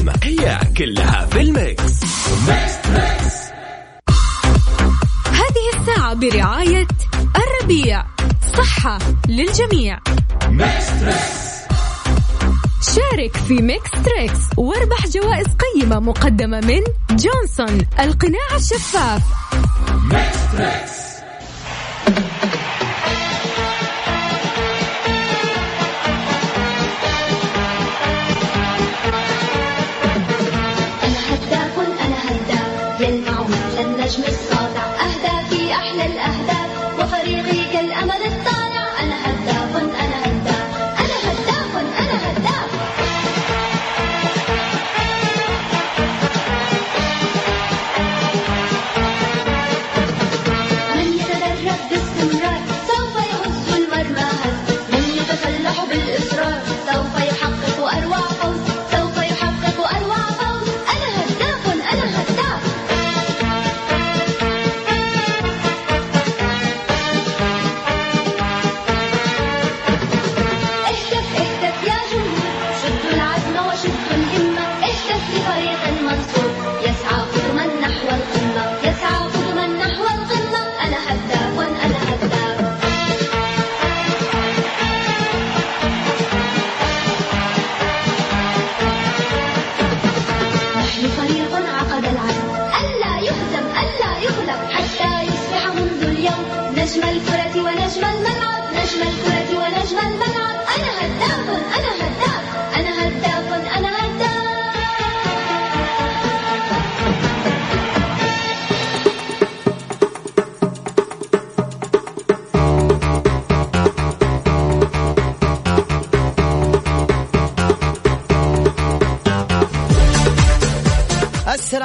ام هي كلها في الميكس. هذه الساعة برعاية الربيع. صحة للجميع. شارك في ميكس تريكس واربح جوائز قيمة مقدمة من جونسون القناع الشفاف. ميكس تريكس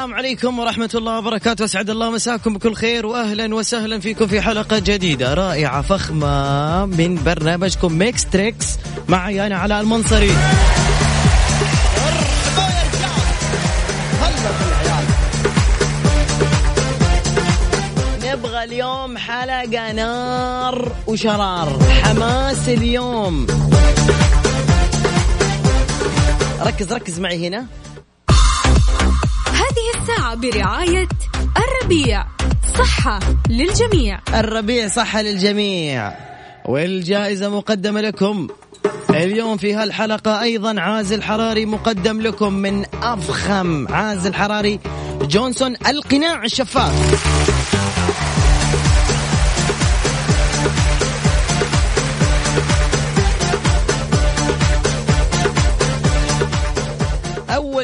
السلام عليكم ورحمة الله وبركاته. أسعد الله مساكم بكل خير وأهلا وسهلا فيكم في حلقة جديدة. رائعة فخمة من برنامجكم ميكس تريكس معي أنا علاء المنصري. نبغى اليوم حلقة نار وشرار. حماس اليوم. ركز ركز معي هنا. الساعة برعاية الربيع. صحة للجميع. الربيع صحة للجميع. والجائزة مقدمة لكم. اليوم في هالحلقة أيضا عازل حراري مقدم لكم من أفخم عازل حراري جونسون القناع الشفاف.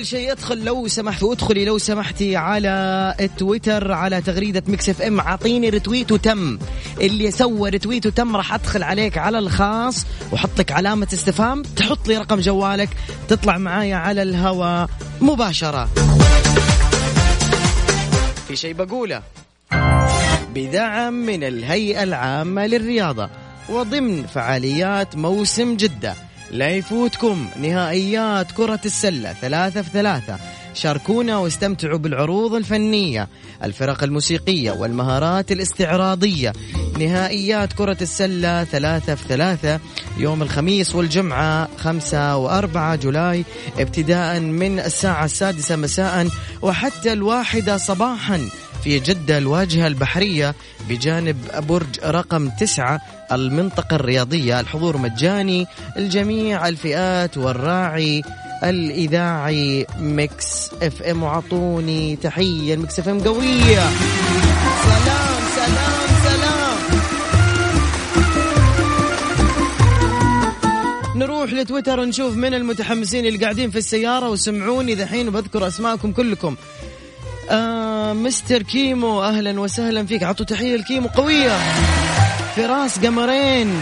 أول شيء أدخل لو سمحت وادخلي لو سمحتي على التويتر على تغريدة ميكس إف إم. أعطيني retweet وتم. اللي سوى retweet وتم راح أدخل عليك على الخاص واحطك علامة استفهام. تحط لي رقم جوالك. تطلع معايا على الهواء مباشرة. في شيء بقوله. بدعم من الهيئة العامة للرياضة وضمن فعاليات موسم جدة. لا يفوتكم نهائيات كرة السلة ثلاثة في ثلاثة. شاركونا واستمتعوا بالعروض الفنية الفرق الموسيقية والمهارات الاستعراضية. نهائيات كرة السلة ثلاثة في ثلاثة يوم الخميس والجمعة خمسة وأربعة جولاي ابتداء من الساعة السادسة مساء وحتى الواحدة صباحا. في جدة الواجهة البحرية بجانب برج رقم تسعة المنطقة الرياضية الحضور مجاني الجميع الفئات والراعي الإذاعي. ميكس إف إم وعطوني تحية الميكس إف إم قوية. سلام سلام سلام. نروح لتويتر ونشوف من المتحمسين اللي قاعدين في السيارة وسمعوني ذحين وبذكر أسماءكم كلكم. آه مستر كيمو أهلا وسهلا فيك. عطوا تحية الكيمو قوية. فراس قمرين.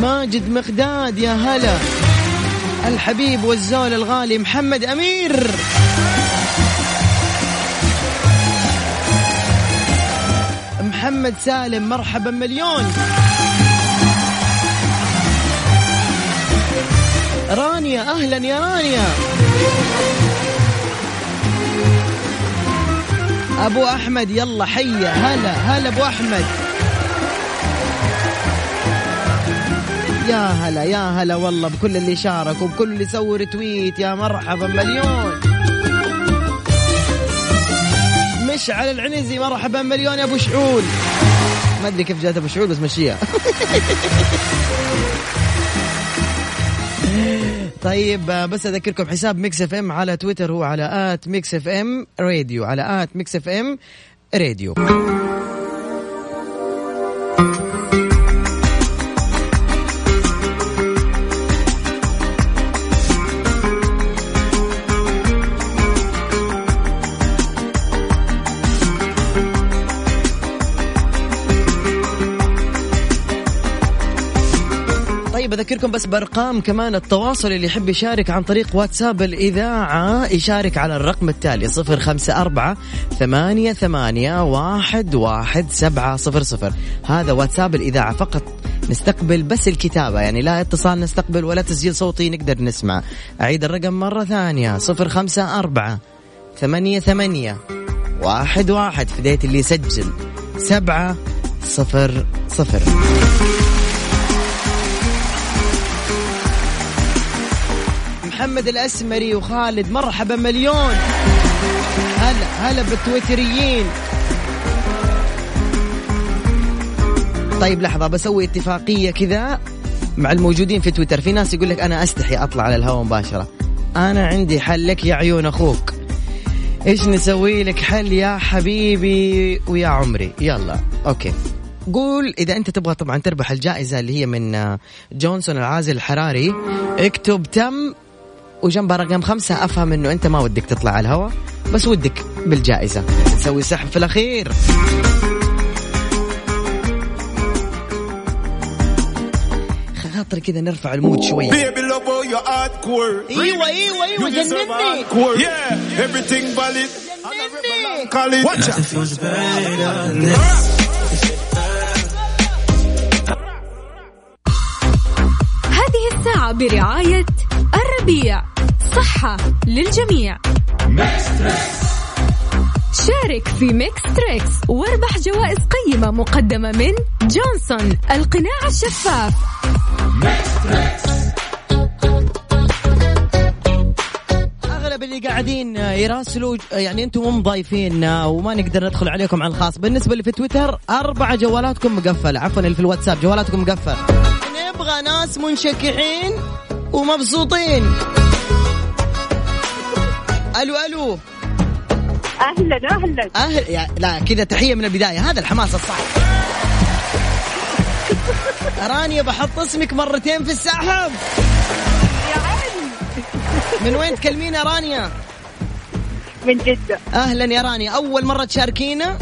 ماجد مقداد يا هلا. الحبيب والزول الغالي محمد أمير. محمد سالم مرحبا مليون. رانيا أهلا يا رانيا. أبو أحمد يلا حيه هلا هلا أبو أحمد. يا هلا يا هلا والله بكل اللي شارك وبكل اللي سووا retweet يا مرحبا مليون. مشعل العنزي مرحبا مليون يا أبو شعول. ما أدري كيف جات أبو شعول بس مشيها. طيب بس أذكركم حساب ميكس إف إم على تويتر هو على at ميكس إف إم راديو على at ميكس إف إم راديو. طيب أذكركم بس بأرقام كمان التواصل اللي يحب يشارك عن طريق واتساب الإذاعة يشارك على الرقم التالي صفر خمسة أربعة ثمانية ثمانية واحد واحد سبعة صفر صفر. هذا واتساب الإذاعة فقط. نستقبل بس الكتابة يعني لا اتصال نستقبل ولا تسجيل صوتي نقدر نسمع. أعيد الرقم مرة ثانية صفر خمسة أربعة ثمانية ثمانية واحد واحد. في بداية اللي يسجل سبعة صفر صفر. محمد الأسمري وخالد مرحبا مليون. هلا هلا بالتويتريين. طيب لحظة بسوي اتفاقية كذا مع الموجودين في تويتر. في ناس يقول لك أنا أستحي أطلع على الهواء مباشرة. أنا عندي حل لك يا عيون أخوك. إيش نسوي لك حل يا حبيبي ويا عمري؟ يلا أوكي. قول إذا أنت تبغى طبعا تربح الجائزة اللي هي من جونسون العازل الحراري اكتب تم وجنبها رقم خمسة أفهم أنه أنت ما ودك تطلع على الهواء بس ودك بالجائزة. تسوي سحب في الأخير. خاطر كذا نرفع ال mood شوي أيوه أيوه أيوه جنني. هذه الساعة برعاية الربيع صحة للجميع. شارك في ميكس تريكس واربح جوائز قيمة مقدمة من جونسون القناع الشفاف. أغلب اللي قاعدين يراسلوا يعني أنتم مو ضايفين وما نقدر ندخل عليكم على الخاص. بالنسبة اللي في تويتر أربع جوالاتكم مقفله عفوا اللي في الواتساب جوالاتكم مقفل. نبغى ناس منشكحين. ومبسوطين. ألو ألو. أهلا أهلا. أهل يا لا كذا تحية من البداية. هذا الحماس الصح. رانيا بحط اسمك مرتين في السحب يا من وين تكلمينا رانيا من جدة. أهلا يا رانيا. أول مرة تشاركينا؟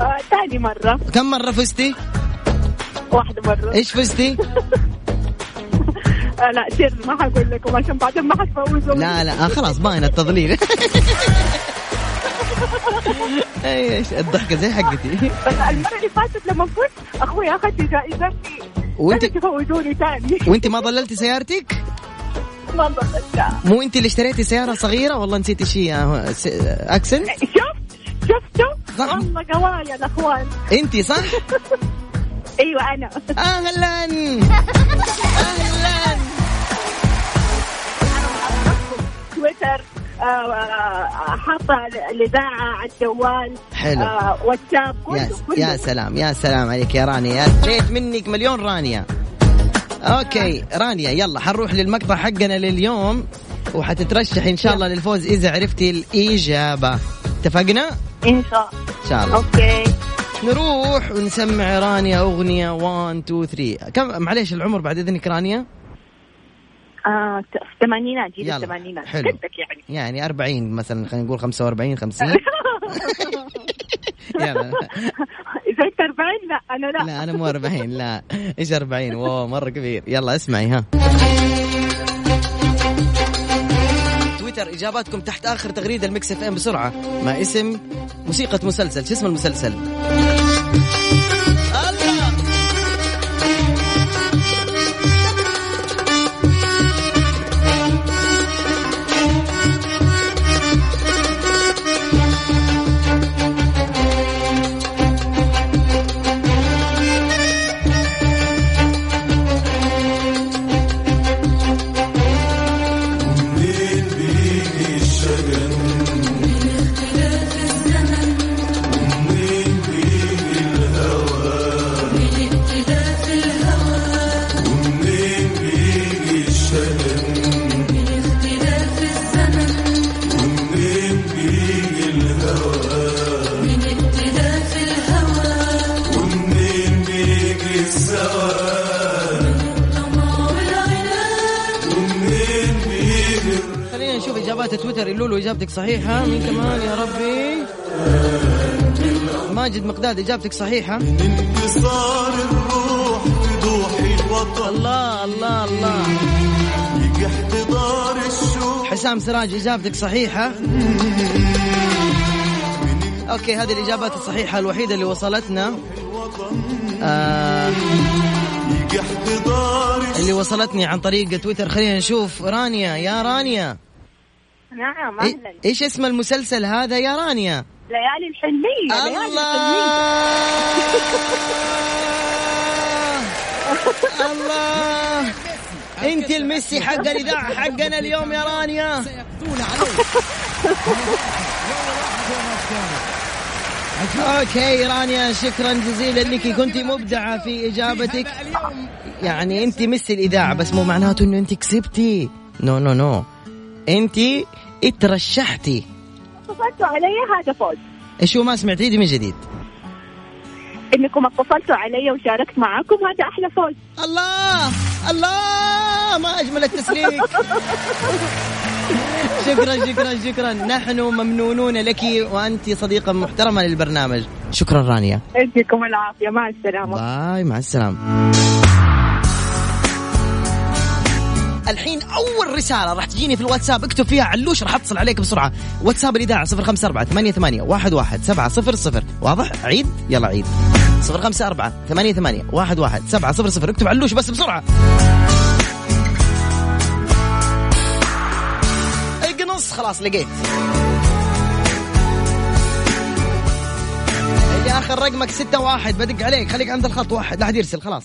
آه، ثاني مرة. كم مرة فزتي؟ واحدة مرة. إيش فزتي؟ آه لا سر ما حقول لكم عشان بعدين ما حتفوزوا لا لا آه خلاص باين التضليل. إيش الضحكة زي حقتي. بس المرة اللي فاتت لما فزت أخوي اخذ جائزتي وأنت؟ تفوزوني ثاني وأنت ما ضللتي سيارتك؟ ما ضلت لا مو أنت اللي اشتريتي سيارة صغيرة؟ والله نسيتي شيء آه، س- اكسنت شفت شفت شفت. صح. والله قوايا الأخوان. أنت صح؟ أيوه أنا. أهلا أهلا. تويتر آه، آه، حاطه الاذاعه على الجوال حلو. آه، واتساب يا كله س- كله. يا سلام يا سلام عليك يا رانيا. يا جيت منك مليون رانيا. أوكي رانيا يلا حنروح للمقطع حقنا لليوم وحتترشح إن شاء الله للفوز إذا عرفتي الإجابة. اتفقنا؟ إن شاء الله. إن شاء الله. okay. نروح ونسمع رانيا أغنية 1 2 3 كم معليش العمر بعد إذنك رانيا. آه الثمانينات جيل. الثمانينات. حلو. قدك يعني. يعني 40 مثلا خلينا نقول 45 50 يلا. إذا أنت 40 لا أنا لا, لا أنا مو 40 لا. إيش 40 wow مرة كبير. يلا اسمعي ها. تويتر إجاباتكم تحت آخر تغريدة المكس إف إم بسرعة. مع اسم موسيقى مسلسل. شو اسم المسلسل؟ تويتر لولو إجابتك صحيحة؟ مين كمان يا ربي؟ ماجد مقداد إجابتك صحيحة؟ انتصار الروح بضوح الوطن الله الله الله. يجي احتضار الشوق حسام سراج إجابتك صحيحة؟ أوكي هذه الإجابات الصحيحة الوحيدة اللي وصلتنا. آه اللي وصلتني عن طريق تويتر. خلينا نشوف رانيا. يا رانيا. نعم أهلا. إيش اسم المسلسل هذا يا رانيا؟ ليالي الحلميه ليالي الله! الله! أنت الميسي حق الاذاعه حقنا اليوم يا رانيا. أوكي رانيا شكرا جزيلا انك كنت مبدعة في إجابتك. يعني أنت missed ي الإذاعة بس مو معناته إنه أنت كسبتي. no no no انت اترشحتي. اتصلتوا علي هذا فوز. إيش هو ما سمعت عيدي من جديد. إنكم اتصلتوا علي وشاركت معاكم هذا أحلى فوز. الله! الله! ما أجمل التسليك. شكرا شكرا شكرا. نحن ممنونون لك وأنت صديقة محترمة للبرنامج. شكرا رانيا. يديكم العافية. مع السلامة. باي مع السلامة. الحين أول رسالة راح تجيني في الواتساب اكتب فيها علوش راح أتصل عليك بسرعة. واتساب الاذاعه 054 88 11 700 واضح؟ عيد؟ يلا عيد. 054 88 11 700 اكتب علوش بس بسرعة. اقنص خلاص لقيت. اللي آخر رقمك ستة واحد بدق عليك خليك عند الخط واحد. لا حد يرسل خلاص.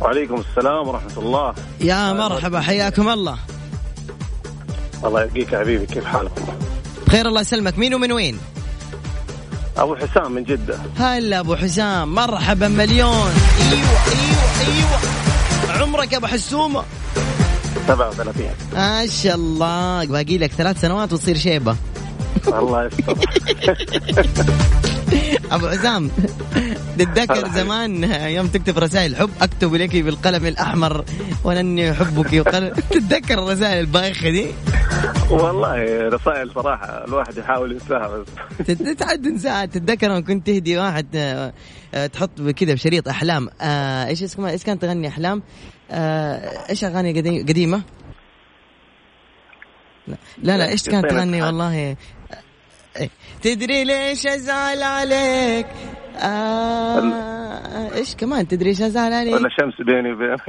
وعليكم السلام ورحمة الله. يا مرحبا حياكم الله. الله يبقيك يا حبيبي كيف حالكم بخير الله يسلمك. مين ومن وين؟ أبو حسام من جدة. هلا أبو حسام مرحبا مليون. أيوه أيوه أيوه. عمرك يا أبو حسومه 37 ما شاء الله. باقي لك ثلاث سنوات وتصير شيبة. الله يستر. أبو حسام تتذكر زمان يوم تكتب رسائل حب أكتب لك بالقلم الأحمر اني احبك تتذكر الرسائل البايخة دي؟ والله رسائل صراحة الواحد يحاول ينساها. بس تتعد تنسى تتذكر لما كنت تهدي واحد آه، آه، تحط كذا بشريط أحلام. آه، إيش اسمها إيش كانت تغني أحلام؟ آه، إيش أغاني قدي- قديمة؟ لا لا, لا إيش كانت تغني؟ والله إيه. تدري ليش أزعل عليك؟ آه إيش كمان تدري ليش أزعل عليك؟ ولا شمس بيني وبينك.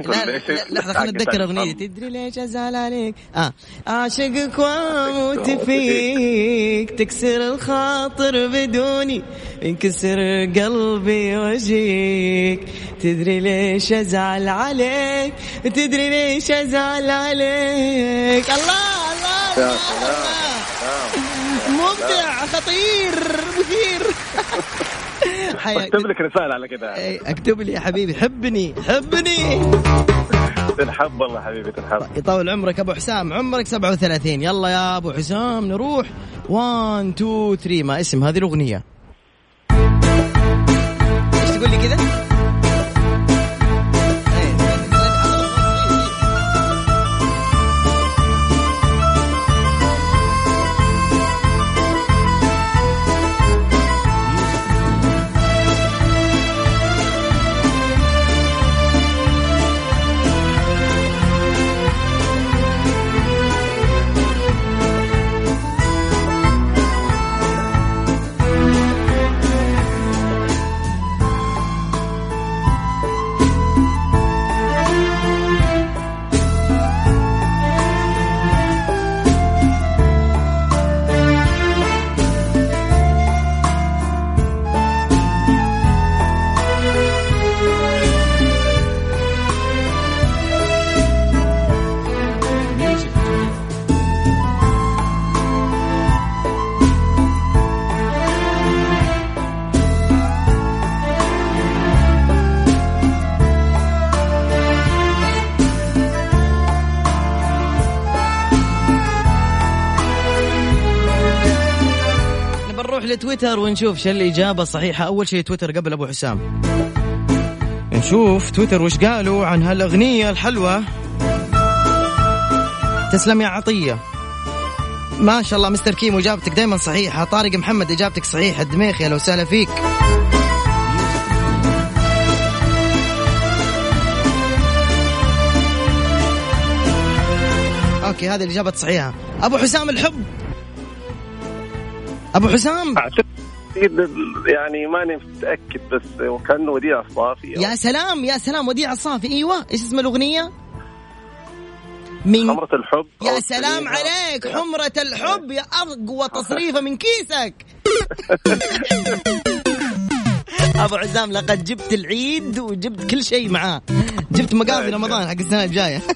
لحظة خلينا نتذكر أغنية. تدري ليش أزعل عليك؟ آه أعشقك وأموت فيك. تكسر الخاطر بدوني ينكسر قلبي وجيك تدري ليش أزعل عليك؟ تدري ليش أزعل عليك؟ الله الله الله. الله. مبدع خطير مثير. اكتب لك رسالة على كذا اكتب لي يا حبيبي حبني حبني. تنحب والله حبيبي تنحب. يطول عمرك أبو حسام عمرك 37 يلا يا أبو حسام نروح. 1 2 3 ما اسم هذه الأغنية. إيش تقول لي كذا؟ لتويتر ونشوف شو الإجابة الصحيحة. أول شيء تويتر قبل أبو حسام. نشوف تويتر وش قالوا عن هالأغنية الحلوة. تسلم يا عطية. ما شاء الله مستر كيمو إجابتك دائما صحيحة. طارق محمد إجابتك صحيحة. الدميخ يا هلا وسهلا فيك. okay هذه الإجابة الصحيحه أبو حسام الحب. أبو حسام. يعني ماني متأكد بس وكانه وديع الصافي. يا سلام يا سلام وديع الصافي. إيوه إيش اسم الأغنية؟ من خمرة الحب. يا سلام. عليك حمرة الحب يا أقوى تصريفة من كيسك. أبو عزام لقد جبت العيد وجبت كل شيء معاه. جبت مقاضي رمضان حق السنة الجاية.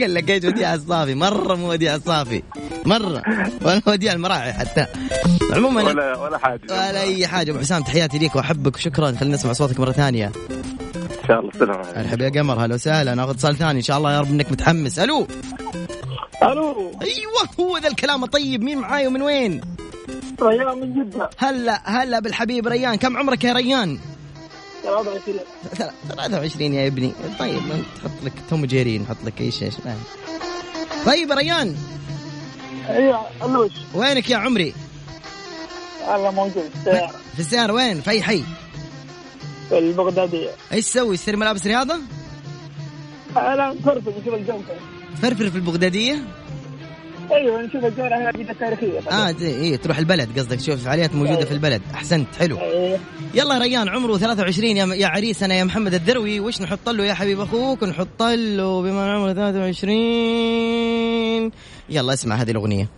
قال لك إيش وديع الصافي؟ مرة مو وديع الصافي. مرة. ولا وديع المراعي حتى. عموما ولا ولا حاجة. ولا أي حاجة. أبو حسام تحياتي ليك وأحبك وشكرا. خلينا نسمع صوتك مرة ثانية. إن شاء الله. سلام عليكم. مرحبا يا قمر. هلا وسهلا. ناخذ اتصال ثاني. إن شاء الله يا رب إنك متحمس. ألو. ألو. أيوه هو ذا الكلام الطيب. مين معاي ومن وين؟ ريان من جدة. هلا هلا بالحبيب ريان. كم عمرك يا ريان؟ 23 ثلا- 23 يا ابني. طيب تحط لك توم جيري نحط لك أي شيء. ما- طيب يا ريان. أيوه ألوش. وينك يا عمري؟ الله موجود سيارة. في السيارة وين؟ في أي حي؟ في البغدادية. إيش تسوي؟ تشتري ملابس رياضة؟ أنا نفرفر نشوف الجوكر. تفرفر في البغدادية؟ أيوه نشوف الجوكر هنا جدة تاريخية آه ت- إيه تروح البلد قصدك تشوف فعاليات موجودة في البلد. أحسنت حلو. أيوه. يلا ريان عمره 23 يا يا عريسنا يا محمد الدروي. وش نحط له يا حبيب أخوك؟ نحط له بما عمره 23 يلا اسمع هذه الأغنية.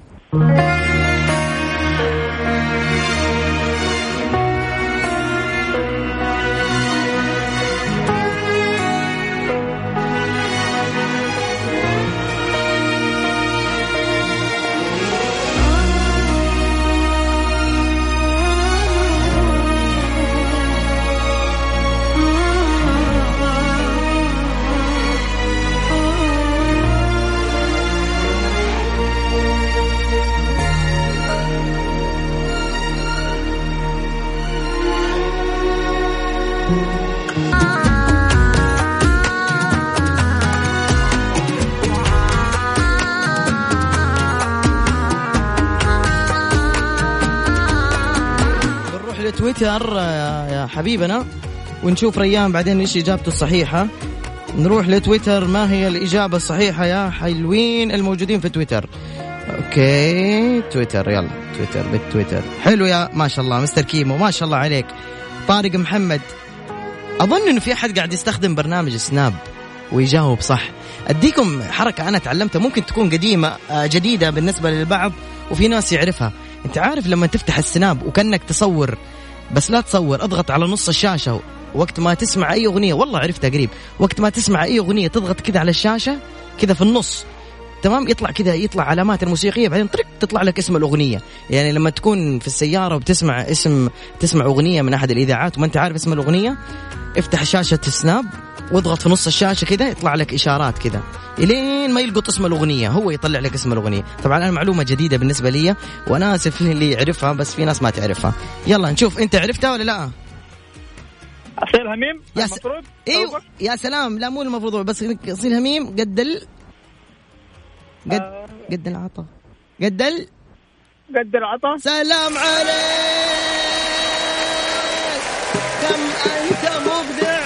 لتويتر يا يا حبيبنا. ونشوف ريان بعدين إيش إجابته الصحيحة. نروح لتويتر ما هي الإجابة الصحيحة يا حلوين الموجودين في تويتر؟ okay تويتر يلا تويتر بالتويتر. حلو يا ما شاء الله مستر كيمو ما شاء الله عليك. طارق محمد أظن إنه في أحد قاعد يستخدم برنامج سناب ويجاوب صح. أديكم حركة أنا تعلمتها ممكن تكون قديمة آه، جديدة بالنسبة للبعض وفي ناس يعرفها. أنت عارف لما تفتح السناب وكأنك تصور بس لا تصور أضغط على نص الشاشة وقت ما تسمع أي أغنية والله عرفتها قريب وقت ما تسمع أي أغنية تضغط كذا على الشاشة كذا في النص تمام؟ يطلع كذا يطلع علامات الموسيقية بعدين طرق تطلع لك اسم الأغنية. يعني لما تكون في السيارة وبتسمع اسم تسمع أغنية من أحد الإذاعات وما أنت عارف اسم الأغنية افتح شاشة السناب واضغط في نص الشاشة كذا يطلع لك إشارات كذا. إلين ما يلقط اسم الأغنية هو يطلع لك اسم الأغنية. طبعا أنا معلومة جديدة بالنسبة لي وأنا آسف اللي يعرفها بس في ناس ما تعرفها. يلا نشوف أنت عرفتها ولا لا؟ أصيل هميم يا س- المفروض إيوه يا سلام لا مو المفروض بس صير هميم قد قد آه. قد العطا. قد ال قد العطا. سلام عليك. كم أنت مبدع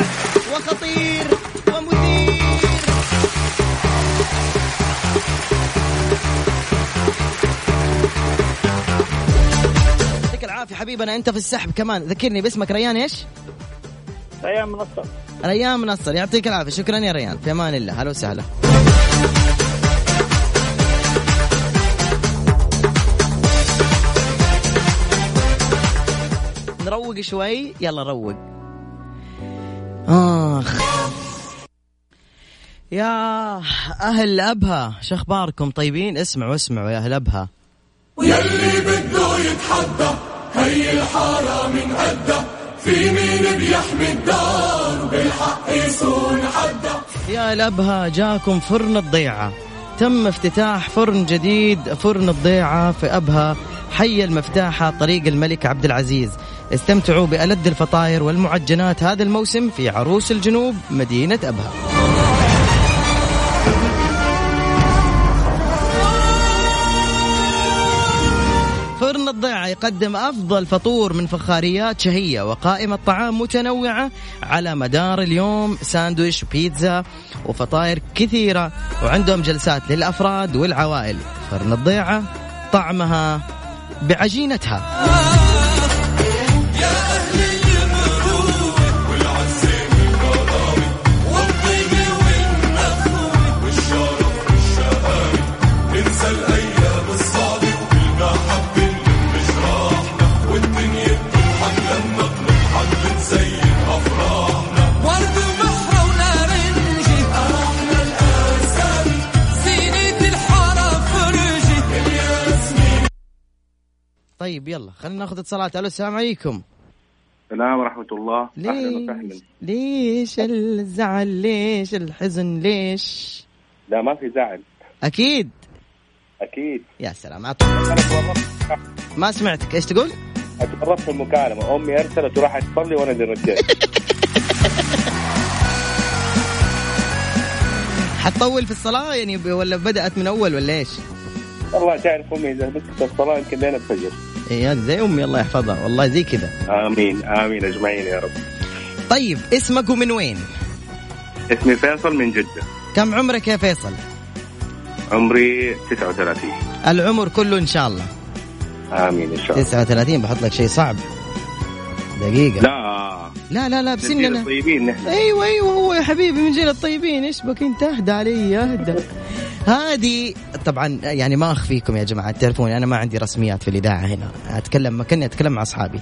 وخطير ومثير يعطيك العافية حبيبنا أنت في السحب كمان. ذكرني باسمك ريان إيش؟ أيام منصة ريان منصر يعطيك العافية. شكرا يا ريان في أمان الله. هلا وسهلا. نروق شوي. يلا روق. آخ. يا أهل أبها شو أخباركم؟ طيبين؟ اسمعوا اسمعوا يا أهل أبها. يلي بده يتحدى هي الحارة من عدة. في مين بيحمي الدار وبالحق يصون حدا يا الأبها جاكم فرن الضيعة. تم افتتاح فرن جديد فرن الضيعة في أبها. حي المفتاحة طريق الملك عبد العزيز. استمتعوا بألذ الفطاير والمعجنات هذا الموسم في عروس الجنوب مدينة أبها. فرن الضيعة يقدم أفضل فطور من فخاريات شهية وقائمة طعام متنوعة على مدار اليوم ساندويش بيتزا وفطاير كثيرة وعندهم جلسات للأفراد والعوائل. فرن الضيعة طعمها بعجينتها. طيب يلا خلينا ناخذ اتصالات. ألو السلام عليكم. السلام ورحمة الله. أهلا وسهلا. ليش ليش الزعل؟ ليش الحزن؟ ليش؟ لا ما في زعل. أكيد. أكيد. يا سلام ما سمعتك. إيش تقول؟ تورطت في المكالمة. أمي أرسلت وراحت تصلي وأنا اللي رجعت حتطول في الصلاة يعني ولا بدأت من أول ولا إيش؟ والله تعرف أمي إذا مسكت الصلاة يمكن لين الفجر. هذه زي أمي الله يحفظها. والله زي كذا. آمين آمين أجمعين يا رب. طيب اسمك ومن وين؟ اسمي فيصل من جدة. كم عمرك يا فيصل؟ عمري 39 العمر كله إن شاء الله. آمين إن شاء الله. 39 بحط لك شيء صعب. دقيقة. لا. لا لا, لا بسننا. الطيبين. نحن أيوه أيوه هو يا حبيبي من جيل الطيبين. إيش بك أنت؟ اهدى علي اهدى. هذه طبعا يعني ما أخفيكم يا جماعة تعرفون أنا ما عندي رسميات في الإذاعة هنا. أتكلم ما كأني أتكلم مع أصحابي.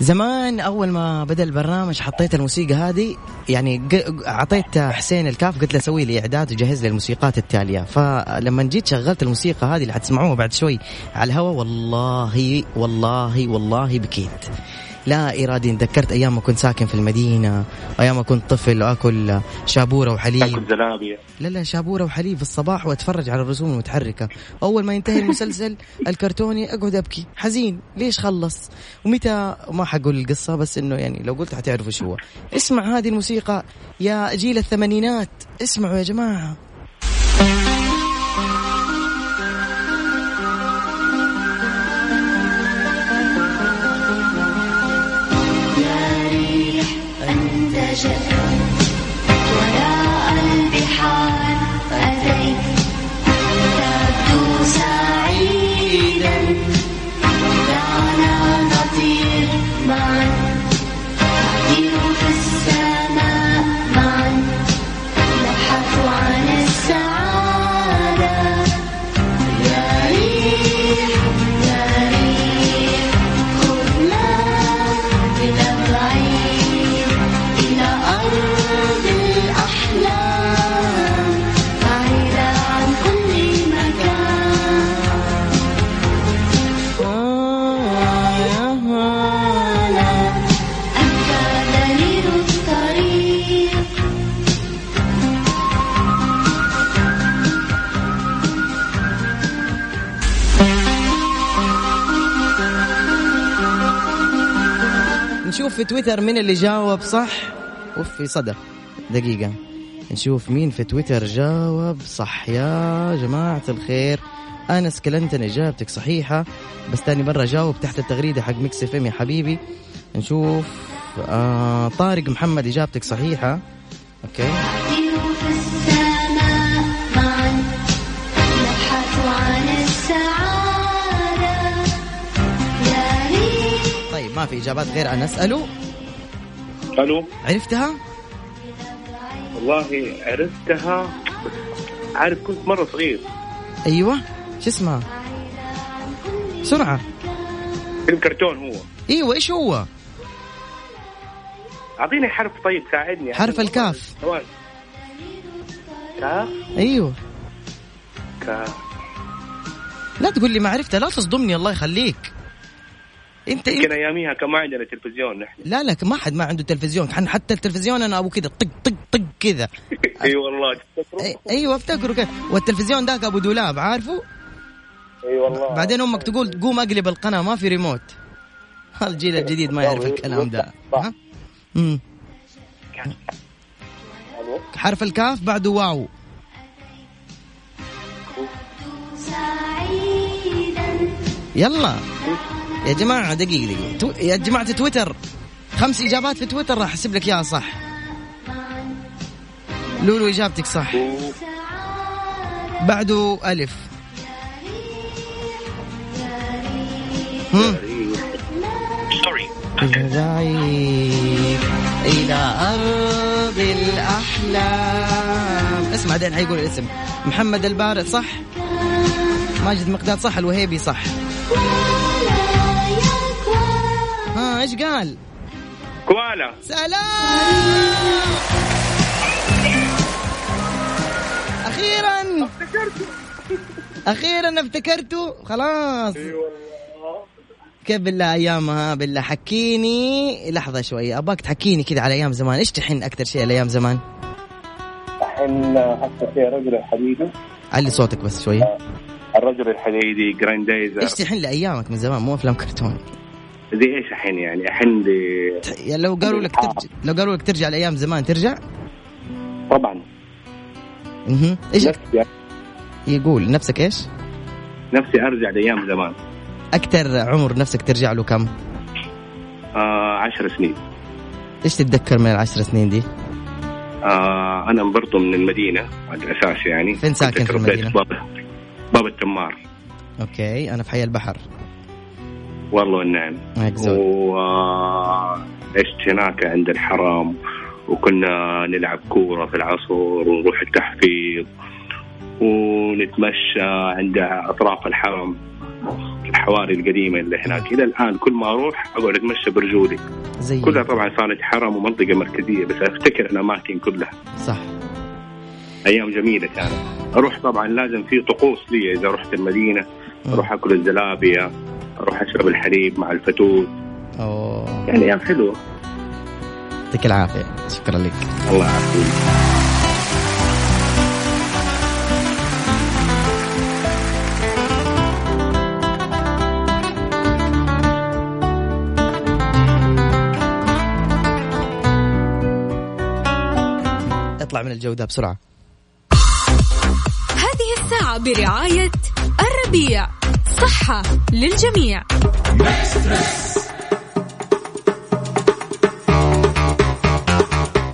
زمان أول ما بدأ البرنامج حطيت الموسيقى هذه يعني أعطيت حسين الكاف قلت له سوي لي إعداد وجهز لي الموسيقات التالية. فلما جيت شغلت الموسيقى هذه اللي حتسمعوها بعد شوي على الهواء والله والله والله بكيت. لا ارادي تذكرت أيام ما كنت ساكن في المدينة أيام ما كنت طفل وأكل شابورة وحليب. تاكل زلابية لا لا شابورة وحليب في الصباح وأتفرج على الرسوم المتحركة. أول ما ينتهي المسلسل الكرتوني أقعد أبكي. حزين ليش خلص؟ ومتى؟ ما حقول القصة بس إنه يعني لو قلت حتعرفوا شو هو. اسمع هذه الموسيقى يا جيل الثمانينات. اسمعوا يا جماعة. تويتر مين اللي جاوب صح؟ وفي صدى. دقيقة. نشوف مين في تويتر جاوب صح. يا جماعة الخير أنس كلنتن إجابتك صحيحة بس تاني مرة جاوب تحت التغريدة حق ميكس إف إم يا حبيبي. نشوف آه طارق محمد إجابتك صحيحة. okay. طيب ما في إجابات غير أنس. ألو؟ ألو. عرفتها؟ والله عرفتها. بس عارف كنت مرة صغير. أيوة. شو اسمها؟ بسرعة فيلم كرتون هو. أيوة إيش هو؟ أعطيني حرف طيب ساعدني. حرف الكاف. ثواني. كاف؟ أيوة. كاف. لا تقول لي ما عرفتها لا تصدمني الله يخليك. انت, يمكن انت أياميها كان ما عندنا تلفزيون نحن. لا لا ما حد ما عنده تلفزيون. حتى التلفزيون أنا أبو كذا طق طق طق كذا. إي والله أيوه افتكروا كذا والتلفزيون ذاك أبو دولاب عارفه؟ إي والله. بعدين أمك تقول قوم أقلب القناة ما في ريموت. الجيل الجديد ما يعرف الكلام ده. ها؟ مم. حرف الكاف بعده واو. يلا. يا جماعة دقيقة دقيقة. تو... يا جماعة تويتر. خمس إجابات في تويتر راح أحسب لك إياها صح. لولو إجابتك صح. بعده ألف. هم. بعيد إلى أرض الأحلام. اسمع بعدين حيقول الاسم. محمد البارع صح؟ ماجد مقداد صح. الوهيبي صح. إيش قال؟ كوالا. سلام. أخيرا. أخيرا افتكرته. خلاص. كيف بالله ايامها بالله حكيني. لحظة شوية أباك تحكيني كذا على أيام زمان. إيش تحن أكثر شيء على أيام زمان؟ الحين حتى في رجل الحديدي. علي صوتك بس شوية الرجل الحديدي جراندايزر إيش تحن لأيامك من زمان؟ مو أفلام كرتون. زي إيش الحين يعني؟ الحين يعني لو قالوا لك ترجع لو قالوا لك ترجع لأيام زمان ترجع؟ طبعا. أها إيش؟ نفسي يقول نفسك إيش؟ نفسي أرجع لأيام زمان. أكثر عمر نفسك ترجع له كم؟ آه عشر سنين. إيش تتذكر من العشر سنين دي؟ آه أنا برضو من المدينة على الأساس يعني. فين ساكن في تربيت المدينة؟ باب باب التمار. أوكي أنا في حي البحر. والله والنعم وعشت هناك عند الحرم وكنا نلعب كورة في العصر ونروح التحفيظ ونتمشى عند أطراف الحرم الحواري القديمة اللي هناك. إلى الآن كل ما أروح أقعد أتمشى برجولي. زي كلها طبعا صارت حرم ومنطقة مركزية بس أفتكر الأماكن كلها. صح. أيام جميلة كانت. أروح طبعا لازم في طقوس لي إذا رحت المدينة أروح أكل الزلابية. أروح أشرب الحليب مع الفتوت. أوه. يعني أيام حلوة. يعطيك العافية. شكرا لك. الله يعافيك. اطلع من الجو ده بسرعة. هذه الساعة برعاية الربيع صحة للجميع.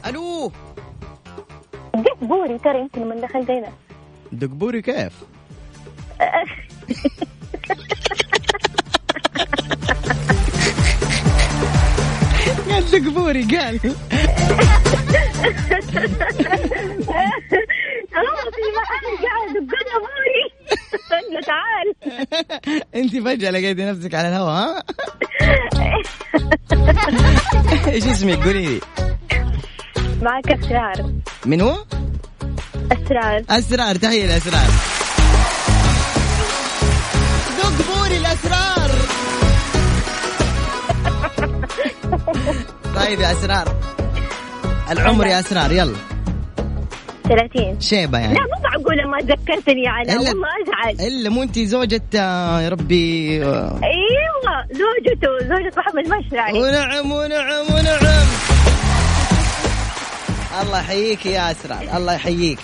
ألو. جيت بوري ترى انت لما دخلت هنا دقبوري كيف؟ قال دقبوري قال. في محل قاعد تقول بوري يلا تعال. انت فجأة لقيتي نفسك على الهواء ها؟ إيش اسمك؟ قولي لي. معك أسرار. من هو؟ أسرار. أسرار تحية الاسرار دقبوري الأسرار. طيب يا أسرار العمر يا أسرار يلا. 30 شيبة يعني. لا مو معقولة ما ذكرتني علاء إلا- والله أزعل. إلا مو أنت زوجة آه، يا ربي آه، أيوه زوجته زوجة محمد مشرعي ونعم ونعم ونعم الله يحييك يا اسرار الله يحييك.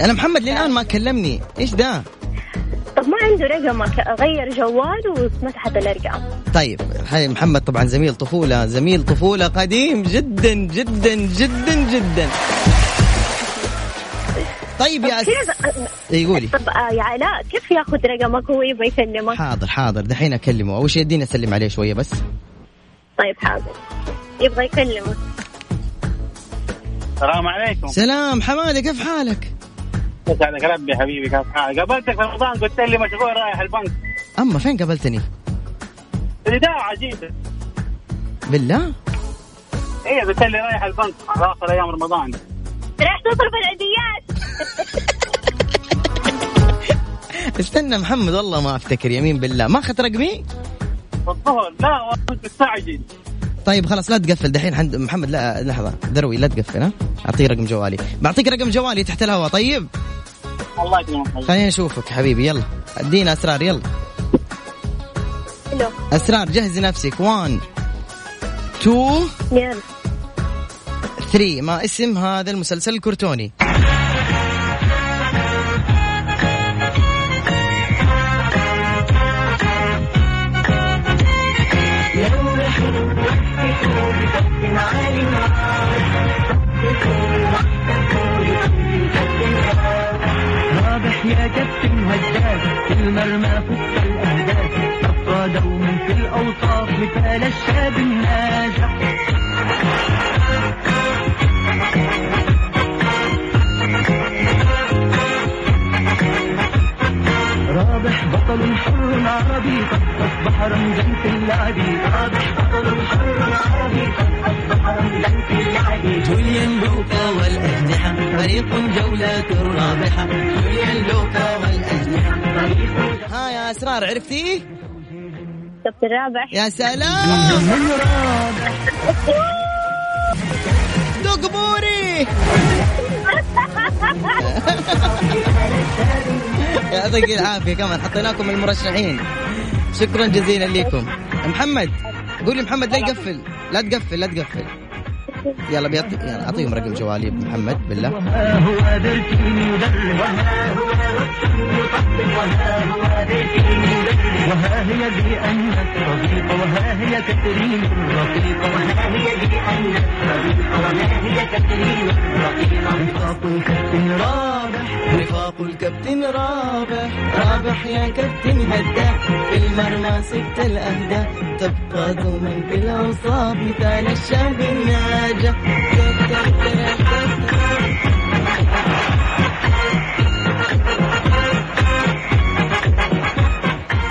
أنا محمد للآن ما كلمني. إيش ده؟ طب ما عنده رقمك غير جواله ومسحت الأرقام. طيب هاي محمد طبعا زميل طفولة زميل طفولة قديم جدا جدا جدا جدا. طيب يا أس... كيف اي قولي. طب آه يا علاء كيف ياخذ رقمك وهو يبغى يكلمك حاضر حاضر. دحين أكلمه. أول شيء اديني أسلم عليه شوية بس. طيب حاضر. يبغى يكلمك السلام عليكم. سلام. حمادة كيف حالك؟ يسعدك ربي حبيبي؟ كيف حالك؟ قابلتك في رمضان؟ قلت لي مشغول رايح البنك. أما فين قابلتني؟ نداء عجيب بالله؟ إيه قلت لي رايح البنك. اخر أيام رمضان. راح تصرف العيديات استنى محمد والله ما أفتكر يمين بالله. ما اخذت رقمي؟ الظهر لا مستعجل طيب خلاص لا تقفل. دحين حد محمد لا لحظة دروي لا تقفل ها؟ أعطيه رقم جوالي. بعطيك رقم جوالي تحت الهواء طيب؟ الله يكرمك خلينا نشوفك حبيبي يلا. ادينا أسرار يلا. أسرار جهزي نفسك 1 2 يلا. 3 ما اسم هذا المسلسل؟ الكرتوني المرمى فوق الأهداف. ابقى دوما في الأوصاف مثال الشاب الناجح. رابح بطل حر عربي قد أصبح رمزا في اللعب رابح بطل حر عربي قد أصبح رمزا في جوليان لوكا والاجنحه فريق جولات رابحه جوليان لوكا والاجنحه فريق ها يا أسرار عرفتي؟ كابتن رابح يا سلام! من رابح دوق بوري! يعطيك العافية كمان حطيناكم المرشحين. شكرا جزيلا لكم محمد قولي محمد لا يقفل لا تقفل لا تقفل. يلا بيعطي يلا أعطيهم رقم جوالي. محمد بالله. وها وها هي وها هي وها هي رفاق الكابتن رابح رفاق الكابتن رابح رابح يا كابتن هداف في المرمى ست الاهداف تبقى دوما في الأوصاف مثال الشاب الناجح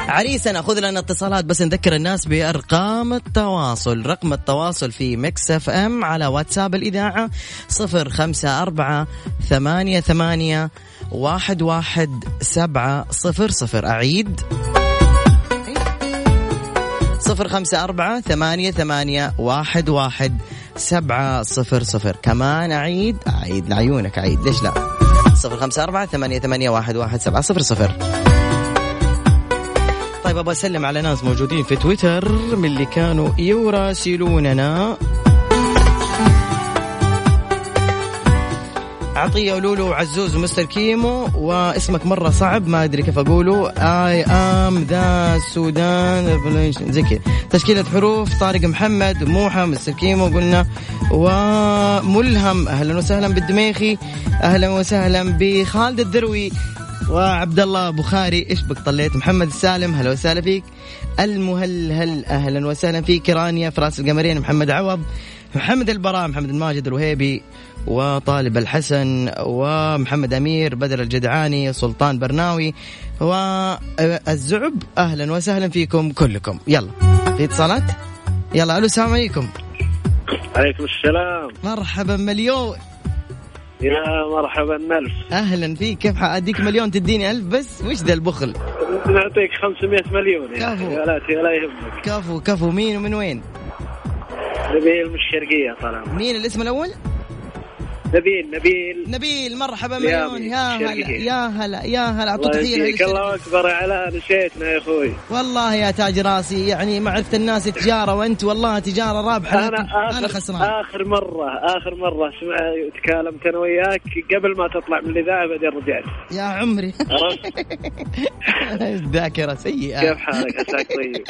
عريسنا خذ لنا اتصالات بس نذكر الناس بأرقام التواصل. رقم التواصل في Mix FM على واتساب الإذاعة صفر خمسة أربعة ثمانية ثمانية واحد واحد سبعة صفر صفر. أعيد. صفر خمسة أربعة ثمانية ثمانية واحد واحد سبعة صفر صفر. كمان أعيد أعيد لعيونك أعيد ليش لا؟ صفر خمسة أربعة ثمانية ثمانية واحد واحد سبعة صفر صفر. طيب أبغى أسلم على ناس موجودين في تويتر من اللي كانوا يراسلوننا. عطية ولولو وعزوز ومستر كيمو واسمك مرة صعب ما أدري كيف أقوله. I am ذا السودان زي كذا. تشكيلة حروف طارق محمد موحى مستر كيمو قلنا. وملهم أهلا وسهلا بالدميخي أهلا وسهلا بخالد الدروي وعبد الله بخاري إيش بك طليت؟ محمد السالم هلا وسهلا فيك. المهلهل أهلا وسهلا فيك. رانيا فراس القمرين محمد عوض محمد البراء محمد الماجد الوهيبي. وطالب الحسن ومحمد أمير بدر الجدعاني سلطان برناوي والزعب. أهلا وسهلا فيكم كلكم. يلا في اتصالات يلا ألو السلام عليكم. عليكم السلام. مرحبا مليون. يا مرحبا ألف. أهلا فيك. كيف حاديك مليون تديني ألف بس؟ وش ذا البخل؟ نعطيك 500 مليون. يا كفو. ولا ولا يهمك. كفو كفو. مين ومن وين؟ نبيل من الشرقية طال مين الاسم الأول؟ نبيل نبيل. نبيل مرحبا مليون. يا هلا. يا هلا يا هلا الله تحية. الله أكبر يا علاء نسيتنا يا أخوي. والله يا تاج راسي يعني معرفة الناس تجارة وأنت والله تجارة رابحة أنا لكن آخر أنا خسران. آخر مرة آخر مرة سمع تكلمت أنا وياك قبل ما تطلع من الإذاعة بعدين رجعت. يا عمري. عرفت؟ الذاكرة سيئة. كيف حالك؟ عساك طيب.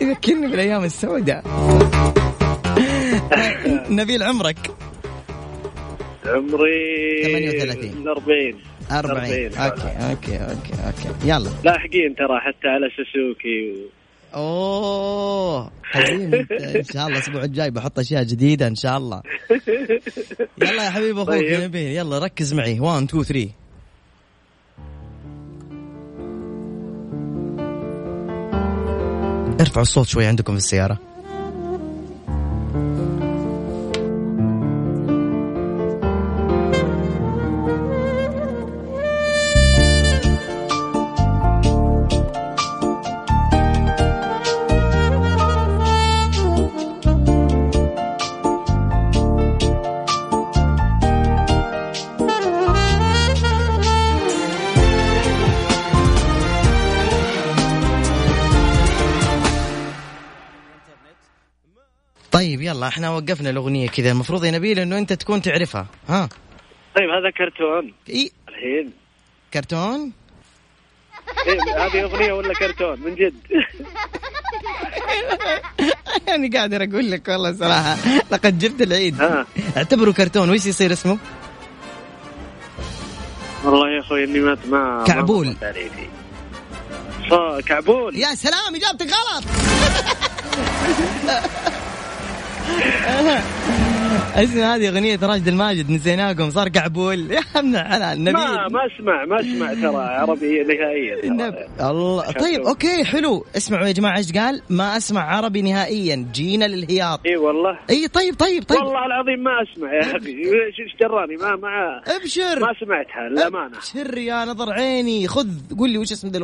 يذكرني بالأيام السوداء. نبيل عمرك؟ عمري 38. 40 40 okay okay okay okay. يلا. لاحقين ترى حتى على سوسوكي و... أوه حزين إن شاء الله الأسبوع الجاي بحط أشياء جديدة إن شاء الله. يلا يا حبيب أخوك طيب. نبيل. يلا ركز معي. 1 2 3 ارفعوا الصوت شوي عندكم في السيارة. يلا إحنا وقفنا الأغنية كذا. المفروض يا نبيل إنه أنت تكون تعرفها. ها؟ طيب هذا كرتون. إي. الحين. كرتون؟ إيه هذه أغنية ولا كرتون؟ من جد. يعني قادر أقول لك والله صراحة. لقد جبت العيد. ها. اعتبره كرتون. وش يصير اسمه؟ والله يا أخوي إني ما ما كعبول. كعبول. يا سلام إجابتك غلط. اسم هذه أغنية راشد الماجد نسيناكم صار كعبول يا ابن الحلال نبيل. ما ما أسمع ما أسمع ترى عربي نهائيا. الله طيب okay حلو. اسمعوا يا جماعة إيش قال؟ ما أسمع عربي نهائيا جينا للهياط. إي والله. إي طيب طيب طيب. والله العظيم ما أسمع يا أخي. إيش دراني ما ما أبشر. ما سمعتها للأمانة. أبشر يا نظر عيني. خذ قول لي وش اسم ذي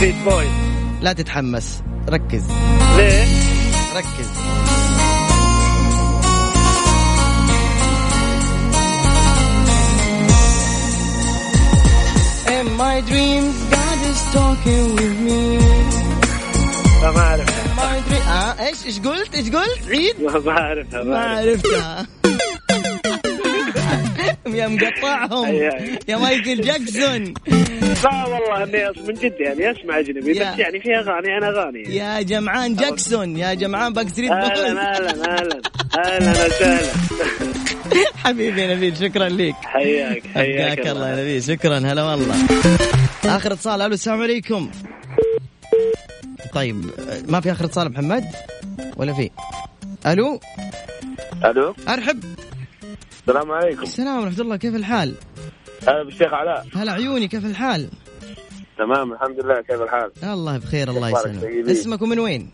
Street Boys لا تتحمس. ركز. ليه؟ ركز. In my dreams God is talking with me. لا ما dream... آه إيش إيش قلت؟ إيش قلت؟ أعيد؟ ما اعرفها ما ما عرفتها يا مقطعهم يا مايكل جاكسون. لا والله أني أص- من جد يعني أسمع أجنبي يا- بس يعني في أغاني أنا أغاني. يا جمعان جاكسون يا جمعان Backstreet أهلا أهلا أهلا أهلا وسهلا حبيبي يا نبيل شكرا لك. حياك حياك حياك الله. يا نبيل شكرا هلا والله. آخر اتصال ألو السلام عليكم. طيب ما في آخر اتصال محمد؟ ولا في؟ ألو؟ ألو؟ أرحب. السلام عليكم. السلام ورحمة الله. كيف الحال؟ هلا بالشيخ علاء. هلا عيوني كيف الحال؟ تمام الحمد لله. كيف الحال؟ الله بخير الله يسلمك؟ اسمك ومن وين؟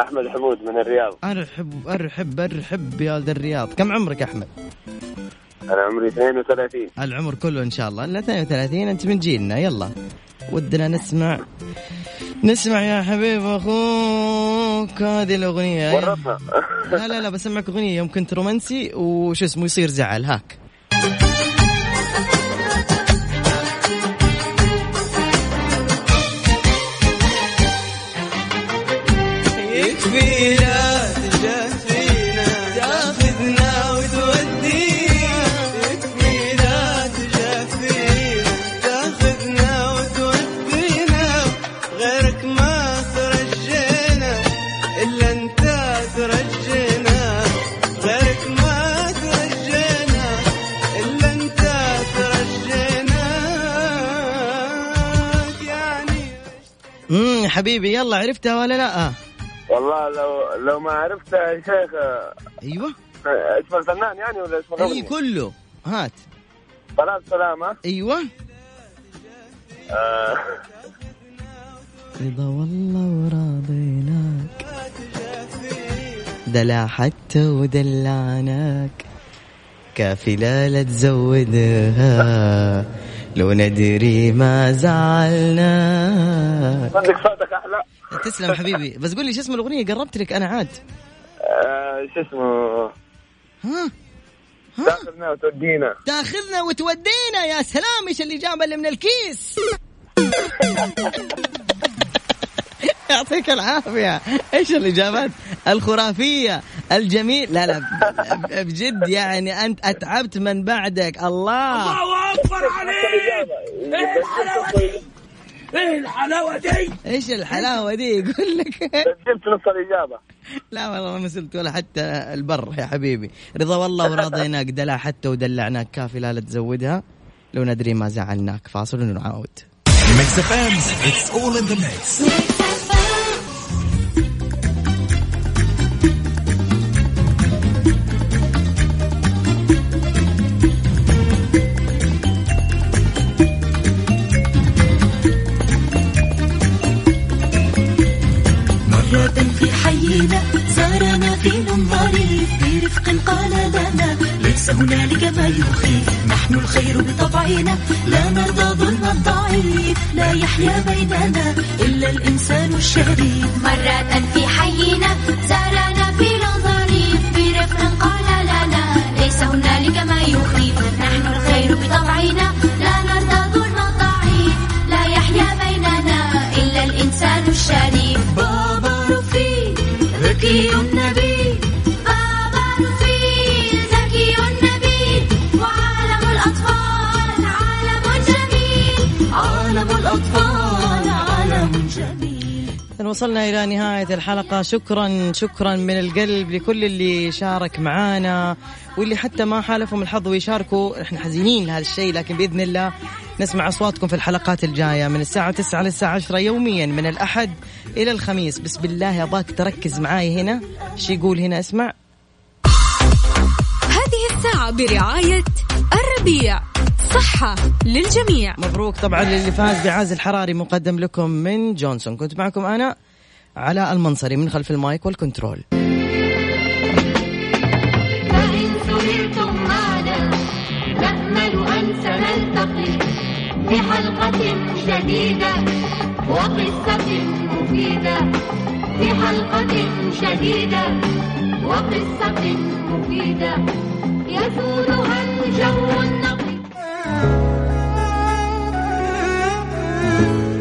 أحمد حمود من الرياض. أرحب أرحب أرحب يا ولد الرياض. كم عمرك أحمد؟ أنا عمري 32 العمر كله إن شاء الله. الا 32 أنت من جيلنا. يلا ودنا نسمع. نسمع يا حبيب أخوك. هذه الأغنية ورطنا لا لا لا بسمعك أغنية يوم كنت رومانسي وش اسمه يصير زعل هاك. حبيبي يلا عرفتها ولا لا؟ والله لو لو ما عرفتها يا شيخ أيوه. اسم الفنان يعني ولا اسم أي الاغنيه؟ كله. هات. صلاة سلامة أيوه. آه، رضا والله وراضيناك دلع حتى ودلعناك كافلة لا تزودها. لو ندري ما زعلناك صدق صوتك أحلى. تسلم حبيبي. بس قول لي شو اسم الأغنية؟ قربت لك أنا عاد. آه، شو اسمه؟ ها؟ تاخذنا وتودينا. تاخذنا وتودينا. يا سلام إيش الاجابه اللي من الكيس؟ يعطيك العافية. إيش الإجابات؟ الخرافية الجميل. لا لا بجد يعني أنت أتعبت من بعدك. الله. إيش الحلاوة دي؟ يقول لك. جبت نص الإجابة. لا والله ما سلت ولا حتى البر يا حبيبي. رضا والله وراضيناك دلع حتى ودلعناك. كافي لا لا تزودها. لو ندري ما زعلناك. فاصل ونعاود Mix FM it's all in the mix زارنا في ظريف برفق قال لنا ليس هنالك ما يخيف نحن الخير بطبعنا لا نرضى ظلم الضعيف لا يحيا بيننا إلا الإنسان الشريف. مرة في حينا زارنا في ظريف برفق قال لنا ليس هنالك ما يخيف وصلنا إلى نهاية الحلقة. شكرا شكرا من القلب لكل اللي شارك معانا واللي حتى ما حالفهم الحظ ويشاركوا. إحنا حزينين لهذا الشيء لكن بإذن الله نسمع أصواتكم في الحلقات الجاية من الساعة 9 للساعة 10 يوميا من الأحد إلى الخميس. بس بالله أباك تركز معاي هنا. شي يقول هنا؟ اسمع. هذه الساعة برعاية الربيع. صحة للجميع. مبروك طبعا للي فاز بعازل حراري مقدم لكم من جونسون. كنت معكم أنا على المنصري من خلف المايك والكنترول. فإن سهرتم معنا نأمل أن سنلتقي في حلقة جديدة وقصة مفيدة؟ في حلقة جديدة وقصة مفيدة. يسودها الجو Thank you.